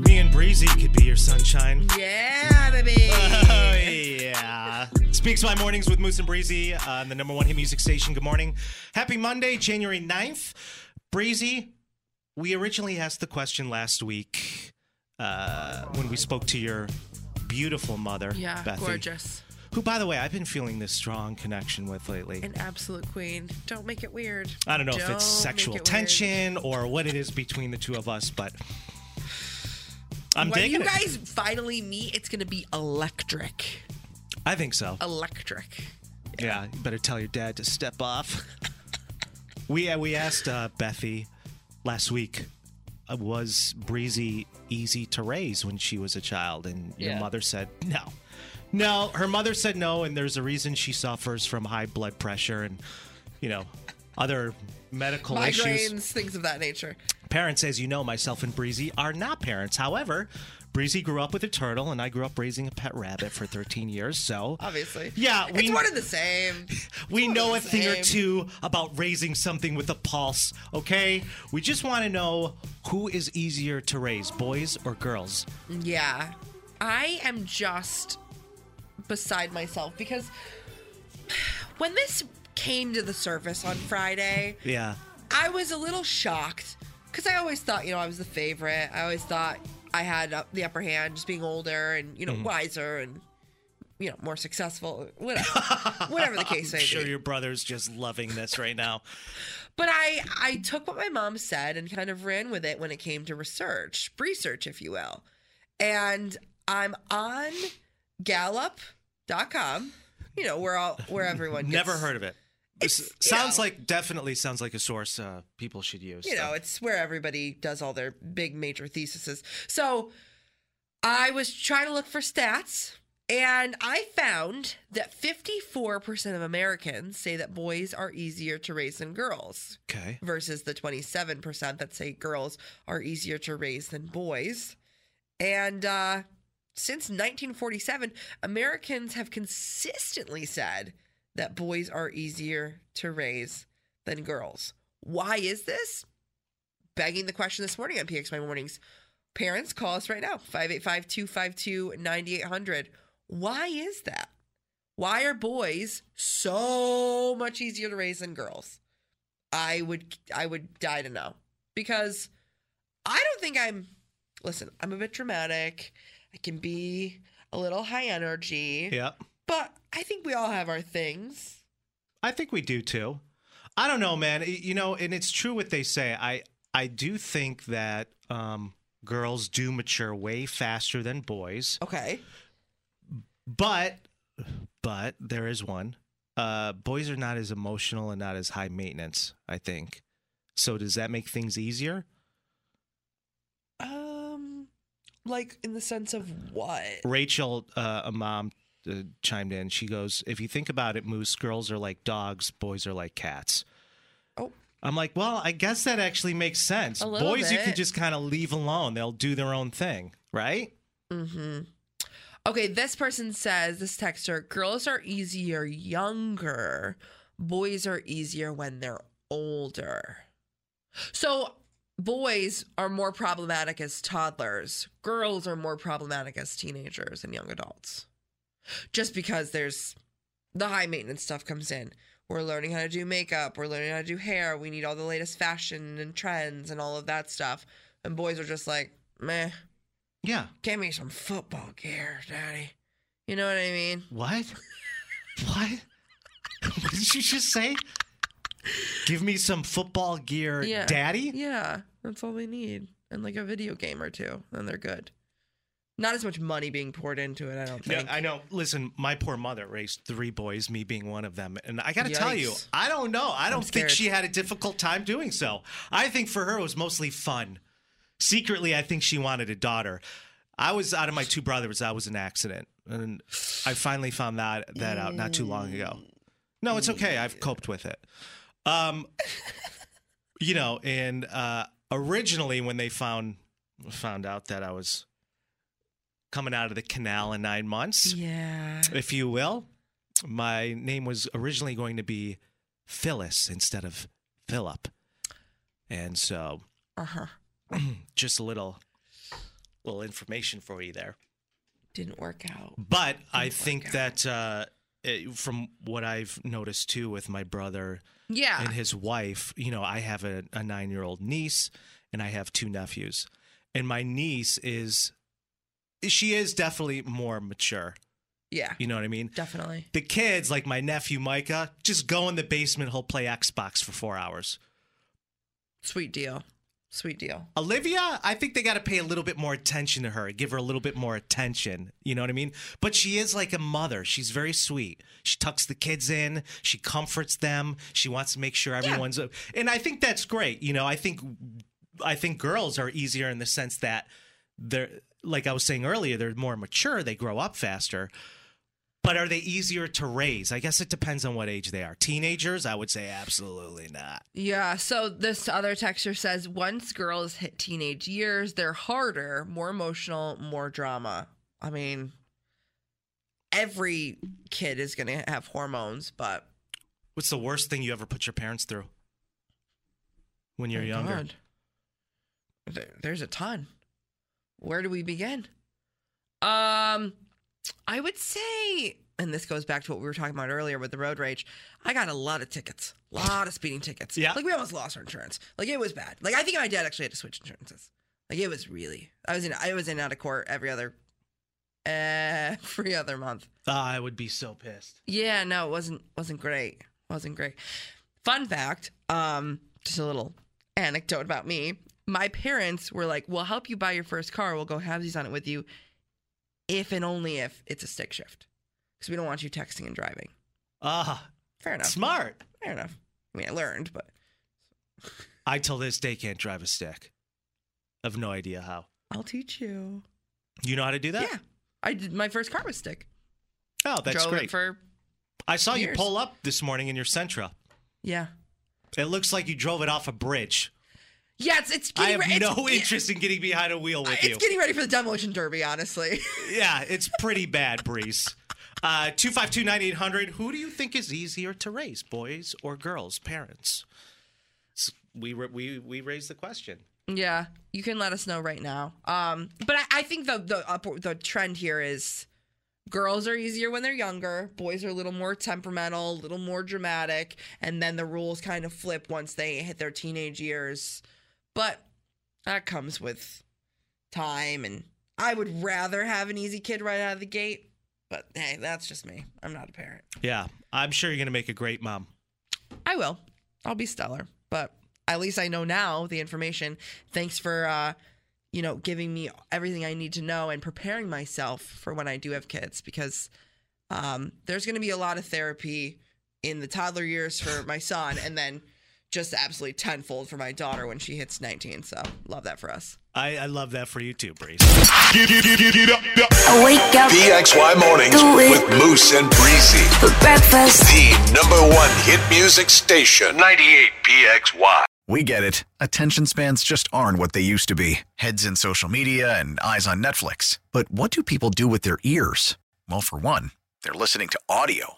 Me and Breezy could be your sunshine. Yeah, baby. Oh, yeah. PXY Mornings with Moose and Breezy on the number one hit music station. Good morning. Happy Monday, January 9th. Breezy, we originally asked the question last week uh, when we spoke to your beautiful mother, yeah, Bethy, gorgeous. who, by the way, I've been feeling this strong connection with lately. An absolute queen. Don't make it weird. I don't know if Don't it's sexual it weird. tension or what it is between the two of us, but I'm When you it. guys finally meet, it's going to be electric. I think so. Electric. Yeah, you better tell your dad to step off. we uh, we asked uh, Bethy last week, uh, was Breezy easy to raise when she was a child? And your Yeah. mother said no. No, her mother said no, and there's a reason she suffers from high blood pressure and, you know, other medical Migraines, issues. things of that nature. Parents, as you know, myself and Breezy are not parents. However, Breezy grew up with a turtle, and I grew up raising a pet rabbit for 13 years. So, Obviously. Yeah, we- it's one and the same. we It's know a thing or two about raising something with a pulse, okay? We just want to know who is easier to raise, boys or girls? Yeah. I am just beside myself because when this came to the surface on Friday, Yeah. I was a little shocked because I always thought, you know, I was the favorite. I always thought I had uh, the upper hand, just being older and you know Mm-hmm. wiser and you know more successful, whatever, whatever the case may be. I'm sure be. your brother's just loving this right now. But I I took what my mom said and kind of ran with it when it came to research, research, if you will, and I'm on Gallup.com. You know where all where everyone gets, Never heard of it. This sounds know. like definitely sounds like a source uh, people should use. you know, it's where everybody does all their big major theses. So I was trying to look for stats and I found that 54% of Americans say that boys are easier to raise than girls okay. versus the 27% that say girls are easier to raise than boys. And uh, since 1947, Americans have consistently said that boys are easier to raise than girls. Why is this? Begging the question this morning on PXY Mornings. Parents, call us right now 585 252 9800. Why is that? Why are boys so much easier to raise than girls? I would I would die to know because I don't think I'm listen, I'm a bit dramatic. I can be a little high energy. Yeah. But I think we all have our things. I think we do too. I don't know, man. You know, and it's true what they say. I I do think that um, girls do mature way faster than boys, Okay. but but there is one. Uh, boys are not as emotional and not as high maintenance. I think. So does that make things easier? Um like in the sense of what? Rachel, uh, a mom, uh, chimed in. She goes, "If you think about it, Moose, girls are like dogs, boys are like cats." Oh. I'm like, well, I guess that actually makes sense. Boys, you can just kind of leave alone; they'll do their own thing, right? Mhm. Okay, this person says this texter, girls are easier younger, boys are easier when they're older. So boys are more problematic as toddlers. Girls are more problematic as teenagers and young adults. Just because there's the high maintenance stuff comes in. We're learning how to do makeup, we're learning how to do hair, we need all the latest fashion and trends and all of that stuff. And boys are just like, meh, Yeah. give me some football gear, daddy. You know what I mean? What? what? what did you just say? Give me some football gear, Yeah. daddy. Yeah, that's all they need. And like a video game or two, and they're good. Not as much money being poured into it, I don't think. I know. Listen, my poor mother raised three boys, me being one of them. And I got to tell you, I don't know. I don't think she had a difficult time doing so. I think for her, it was mostly fun. secretly, I think she wanted a daughter. I was out of my two brothers. That was an accident, and I finally found that that out not too long ago. No, it's okay. I've coped with it. Um, you know, and uh, originally when they found found out that I was coming out of the canal in nine months, Yeah. if you will, my name was originally going to be Phyllis instead of Philip, and so Uh huh. just a little little information for you there. Didn't work out. But I think that uh, it, from what I've noticed too with my brother Yeah. and his wife, you know, I have a, a nine year old niece and I have two nephews. And my niece is, she is definitely more mature. yeah. You know what I mean? Definitely. The kids, like my nephew Micah, just go in the basement, he'll play Xbox for four hours. Sweet deal. Sweet deal. Olivia, I think they got to pay a little bit more attention to her, give her a little bit more attention. You know what I mean? But she is like a mother. She's very sweet. She tucks the kids in, she comforts them, she wants to make sure everyone's. And I think that's great. You know, I think I think girls are easier in the sense that they're like I was saying earlier, they're more mature, they grow up faster. But are they easier to raise? I guess it depends on what age they are. Teenagers, I would say absolutely not. Yeah. So this other texture says once girls hit teenage years, they're harder, more emotional, more drama. I mean, every kid is going to have hormones, but What's the worst thing you ever put your parents through when you're Oh, younger? God. There's a ton. Where do we begin? Um, I would say, and this goes back to what we were talking about earlier with the road rage. I got a lot of tickets, a lot of speeding tickets. Yeah. like we almost lost our insurance. Like it was bad. Like I think my dad actually had to switch insurances. Like it was really. I was in. I was in and out of court every other, every other month. Ah, I would be so pissed. Yeah, no, it wasn't wasn't great. Wasn't great. Fun fact, um, just a little anecdote about me. My parents were like, "We'll help you buy your first car. We'll go have these on it with you, if and only if it's a stick shift, because we don't want you texting and driving." Ah, Fair enough. smart. Fair enough. I mean, I learned, but I till this day can't drive a stick. I've no idea how. I'll teach you. You know how to do that? Yeah, I did. My first car was stick. Oh, that's Drove great. For I saw you pull up this morning in your Sentra. yeah. It looks like you drove it off a bridge. Yeah, it's it's. I Getting have re- no interest in getting behind a wheel with It's you. getting ready for the demolition derby, honestly. yeah, it's pretty bad, Breeze. Uh, 252-9800. Who do you think is easier to raise, boys or girls, parents? We, we, we raised the question. Yeah, you can let us know right now. Um, but I, I think the the up, the trend here is girls are easier when they're younger. Boys are a little more temperamental, a little more dramatic, and then the rules kind of flip once they hit their teenage years. But that comes with time, and I would rather have an easy kid right out of the gate. But hey, that's just me. I'm not a parent. Yeah, I'm sure you're going to make a great mom. I will. I'll be stellar. But at least I know now the information. Thanks for uh, you know, giving me everything I need to know and preparing myself for when I do have kids because um there's gonna be a lot of therapy in the toddler years for my son and then just absolutely tenfold for my daughter when she hits 19. So love that for us. I, I love that for you too, Breeze. Get, get, get, get, get up, up. I wake up PXY Mornings with Moose and Breezy. for breakfast. The number one hit music station. 98 PXY. We get it. Attention spans just aren't what they used to be heads in social media and eyes on Netflix. But what do people do with their ears? Well, for one, they're listening to audio.